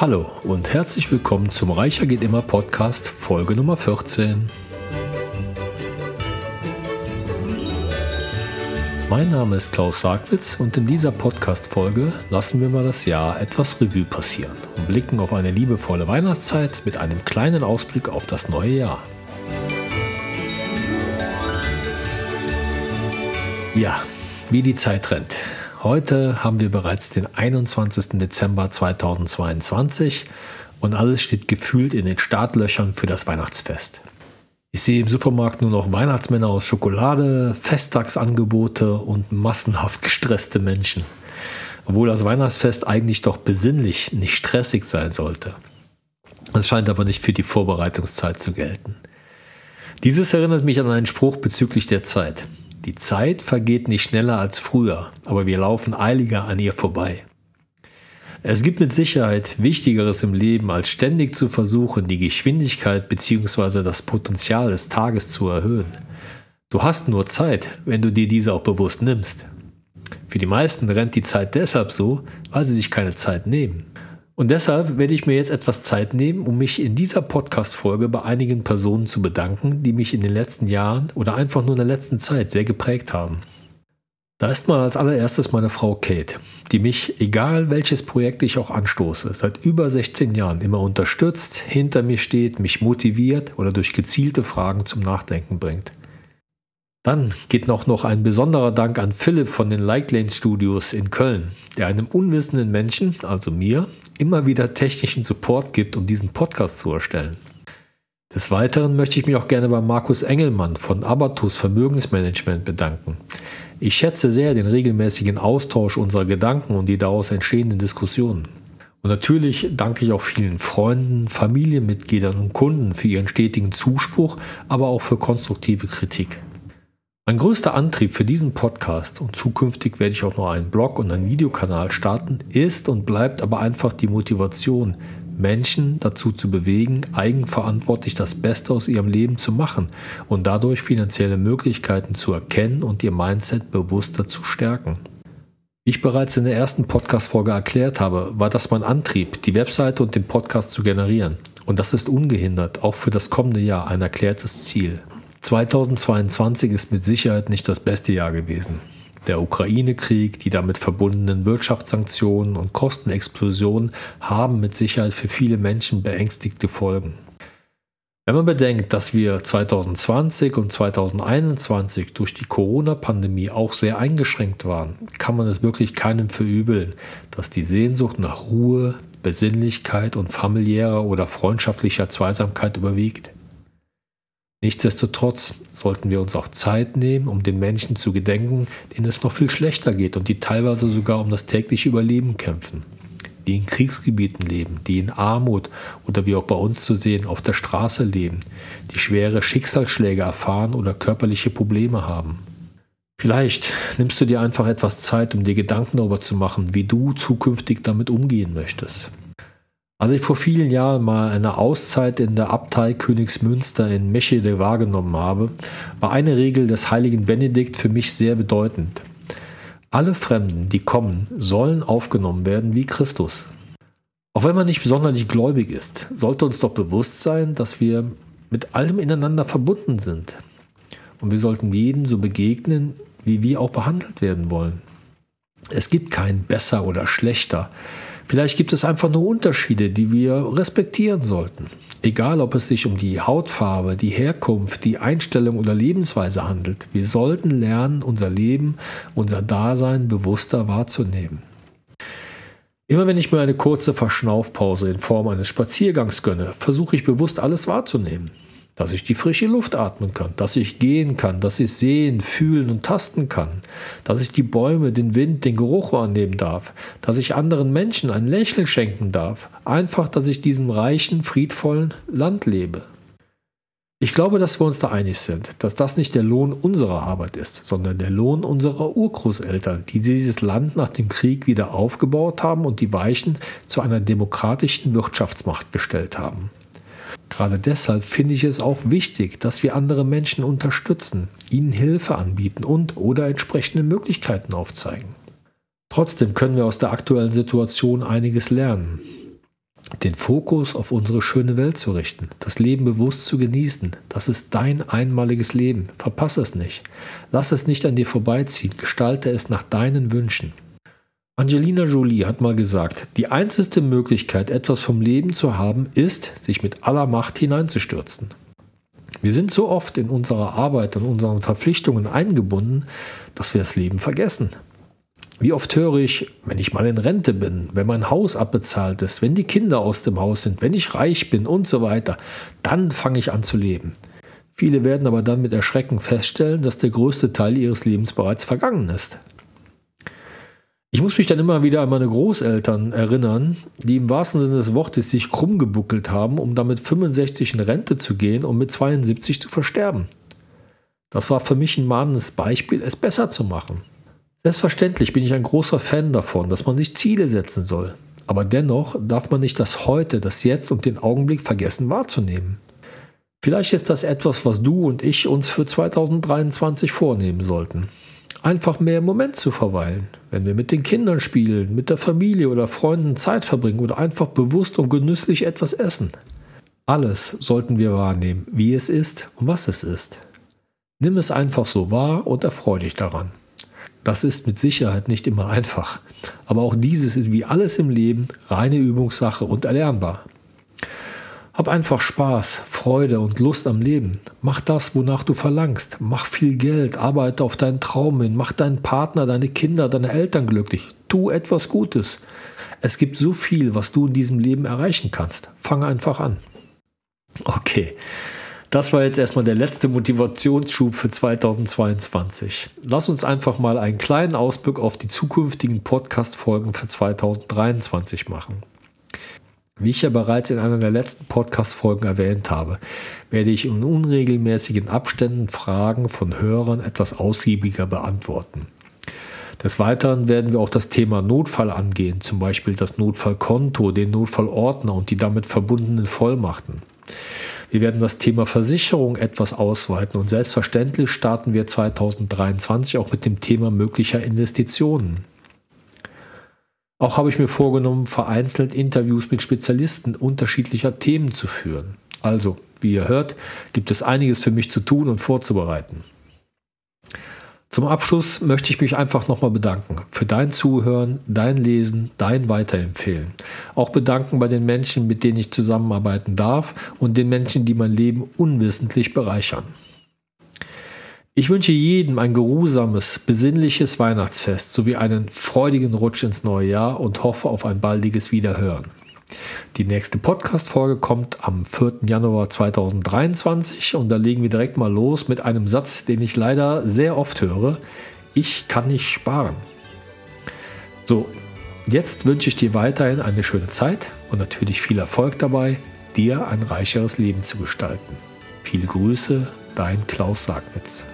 Hallo und herzlich willkommen zum Reicher geht immer Podcast Folge Nummer 14. Mein Name ist Klaus Sargwitz und in dieser Podcast-Folge lassen wir mal das Jahr etwas Revue passieren und blicken auf eine liebevolle Weihnachtszeit mit einem kleinen Ausblick auf das neue Jahr. Ja, wie die Zeit rennt. Heute haben wir bereits den 21. Dezember 2022 und alles steht gefühlt in den Startlöchern für das Weihnachtsfest. Ich sehe im Supermarkt nur noch Weihnachtsmänner aus Schokolade, Festtagsangebote und massenhaft gestresste Menschen. Obwohl das Weihnachtsfest eigentlich doch besinnlich, nicht stressig sein sollte. Das scheint aber nicht für die Vorbereitungszeit zu gelten. Dieses erinnert mich an einen Spruch bezüglich der Zeit. Die Zeit vergeht nicht schneller als früher, aber wir laufen eiliger an ihr vorbei. Es gibt mit Sicherheit Wichtigeres im Leben, als ständig zu versuchen, die Geschwindigkeit bzw. das Potenzial des Tages zu erhöhen. Du hast nur Zeit, wenn du dir diese auch bewusst nimmst. Für die meisten rennt die Zeit deshalb so, weil sie sich keine Zeit nehmen. Und deshalb werde ich mir jetzt etwas Zeit nehmen, um mich in dieser Podcast-Folge bei einigen Personen zu bedanken, die mich in den letzten Jahren oder einfach nur in der letzten Zeit sehr geprägt haben. Da ist mal als allererstes meine Frau Kate, die mich, egal welches Projekt ich auch anstoße, seit über 16 Jahren immer unterstützt, hinter mir steht, mich motiviert oder durch gezielte Fragen zum Nachdenken bringt. Dann geht noch, noch ein besonderer Dank an Philipp von den Like Lane Studios in Köln, der einem unwissenden Menschen, also mir, immer wieder technischen Support gibt, um diesen Podcast zu erstellen. Des Weiteren möchte ich mich auch gerne bei Markus Engelmann von Abatus Vermögensmanagement bedanken. Ich schätze sehr den regelmäßigen Austausch unserer Gedanken und die daraus entstehenden Diskussionen. Und natürlich danke ich auch vielen Freunden, Familienmitgliedern und Kunden für ihren stetigen Zuspruch, aber auch für konstruktive Kritik. Mein größter Antrieb für diesen Podcast und zukünftig werde ich auch noch einen Blog und einen Videokanal starten, ist und bleibt aber einfach die Motivation, Menschen dazu zu bewegen, eigenverantwortlich das Beste aus ihrem Leben zu machen und dadurch finanzielle Möglichkeiten zu erkennen und ihr Mindset bewusster zu stärken. Wie ich bereits in der ersten Podcast-Folge erklärt habe, war das mein Antrieb, die Webseite und den Podcast zu generieren. Und das ist ungehindert, auch für das kommende Jahr ein erklärtes Ziel. 2022 ist mit Sicherheit nicht das beste Jahr gewesen. Der Ukraine-Krieg, die damit verbundenen Wirtschaftssanktionen und Kostenexplosionen haben mit Sicherheit für viele Menschen beängstigte Folgen. Wenn man bedenkt, dass wir 2020 und 2021 durch die Corona-Pandemie auch sehr eingeschränkt waren, kann man es wirklich keinem verübeln, dass die Sehnsucht nach Ruhe, Besinnlichkeit und familiärer oder freundschaftlicher Zweisamkeit überwiegt. Nichtsdestotrotz sollten wir uns auch Zeit nehmen, um den Menschen zu gedenken, denen es noch viel schlechter geht und die teilweise sogar um das tägliche Überleben kämpfen. Die in Kriegsgebieten leben, die in Armut oder wie auch bei uns zu sehen auf der Straße leben, die schwere Schicksalsschläge erfahren oder körperliche Probleme haben. Vielleicht nimmst du dir einfach etwas Zeit, um dir Gedanken darüber zu machen, wie du zukünftig damit umgehen möchtest. Als ich vor vielen Jahren mal eine Auszeit in der Abtei Königsmünster in Meschede wahrgenommen habe, war eine Regel des heiligen Benedikt für mich sehr bedeutend. Alle Fremden, die kommen, sollen aufgenommen werden wie Christus. Auch wenn man nicht sonderlich gläubig ist, sollte uns doch bewusst sein, dass wir mit allem ineinander verbunden sind. Und wir sollten jedem so begegnen, wie wir auch behandelt werden wollen. Es gibt kein besser oder schlechter. Vielleicht gibt es einfach nur Unterschiede, die wir respektieren sollten. Egal, ob es sich um die Hautfarbe, die Herkunft, die Einstellung oder Lebensweise handelt. Wir sollten lernen, unser Leben, unser Dasein bewusster wahrzunehmen. Immer wenn ich mir eine kurze Verschnaufpause in Form eines Spaziergangs gönne, versuche ich bewusst alles wahrzunehmen dass ich die frische Luft atmen kann, dass ich gehen kann, dass ich sehen, fühlen und tasten kann, dass ich die Bäume, den Wind, den Geruch wahrnehmen darf, dass ich anderen Menschen ein Lächeln schenken darf, einfach, dass ich diesem reichen, friedvollen Land lebe. Ich glaube, dass wir uns da einig sind, dass das nicht der Lohn unserer Arbeit ist, sondern der Lohn unserer Urgroßeltern, die dieses Land nach dem Krieg wieder aufgebaut haben und die Weichen zu einer demokratischen Wirtschaftsmacht gestellt haben. Gerade deshalb finde ich es auch wichtig, dass wir andere Menschen unterstützen, ihnen Hilfe anbieten und oder entsprechende Möglichkeiten aufzeigen. Trotzdem können wir aus der aktuellen Situation einiges lernen. Den Fokus auf unsere schöne Welt zu richten, das Leben bewusst zu genießen, das ist dein einmaliges Leben. Verpasse es nicht. Lass es nicht an dir vorbeiziehen, gestalte es nach deinen Wünschen. Angelina Jolie hat mal gesagt, die einzige Möglichkeit, etwas vom Leben zu haben, ist, sich mit aller Macht hineinzustürzen. Wir sind so oft in unserer Arbeit und unseren Verpflichtungen eingebunden, dass wir das Leben vergessen. Wie oft höre ich, wenn ich mal in Rente bin, wenn mein Haus abbezahlt ist, wenn die Kinder aus dem Haus sind, wenn ich reich bin und so weiter, dann fange ich an zu leben. Viele werden aber dann mit Erschrecken feststellen, dass der größte Teil ihres Lebens bereits vergangen ist. Ich muss mich dann immer wieder an meine Großeltern erinnern, die im wahrsten Sinne des Wortes sich krumm gebuckelt haben, um damit 65 in Rente zu gehen und mit 72 zu versterben. Das war für mich ein mahnendes Beispiel, es besser zu machen. Selbstverständlich bin ich ein großer Fan davon, dass man sich Ziele setzen soll. Aber dennoch darf man nicht das Heute, das Jetzt und den Augenblick vergessen wahrzunehmen. Vielleicht ist das etwas, was du und ich uns für 2023 vornehmen sollten einfach mehr im Moment zu verweilen. Wenn wir mit den Kindern spielen, mit der Familie oder Freunden Zeit verbringen oder einfach bewusst und genüsslich etwas essen. Alles sollten wir wahrnehmen, wie es ist und was es ist. Nimm es einfach so wahr und erfreue dich daran. Das ist mit Sicherheit nicht immer einfach, aber auch dieses ist wie alles im Leben reine Übungssache und erlernbar. Hab einfach Spaß, Freude und Lust am Leben. Mach das, wonach du verlangst. Mach viel Geld, arbeite auf deinen Traum hin, mach deinen Partner, deine Kinder, deine Eltern glücklich. Tu etwas Gutes. Es gibt so viel, was du in diesem Leben erreichen kannst. Fang einfach an. Okay, das war jetzt erstmal der letzte Motivationsschub für 2022. Lass uns einfach mal einen kleinen Ausblick auf die zukünftigen Podcast-Folgen für 2023 machen. Wie ich ja bereits in einer der letzten Podcast-Folgen erwähnt habe, werde ich in unregelmäßigen Abständen Fragen von Hörern etwas ausgiebiger beantworten. Des Weiteren werden wir auch das Thema Notfall angehen, zum Beispiel das Notfallkonto, den Notfallordner und die damit verbundenen Vollmachten. Wir werden das Thema Versicherung etwas ausweiten und selbstverständlich starten wir 2023 auch mit dem Thema möglicher Investitionen. Auch habe ich mir vorgenommen, vereinzelt Interviews mit Spezialisten unterschiedlicher Themen zu führen. Also, wie ihr hört, gibt es einiges für mich zu tun und vorzubereiten. Zum Abschluss möchte ich mich einfach nochmal bedanken für dein Zuhören, dein Lesen, dein Weiterempfehlen. Auch bedanken bei den Menschen, mit denen ich zusammenarbeiten darf und den Menschen, die mein Leben unwissentlich bereichern. Ich wünsche jedem ein geruhsames, besinnliches Weihnachtsfest sowie einen freudigen Rutsch ins neue Jahr und hoffe auf ein baldiges Wiederhören. Die nächste Podcast-Folge kommt am 4. Januar 2023 und da legen wir direkt mal los mit einem Satz, den ich leider sehr oft höre. Ich kann nicht sparen. So, jetzt wünsche ich dir weiterhin eine schöne Zeit und natürlich viel Erfolg dabei, dir ein reicheres Leben zu gestalten. Viele Grüße, dein Klaus Sagwitz.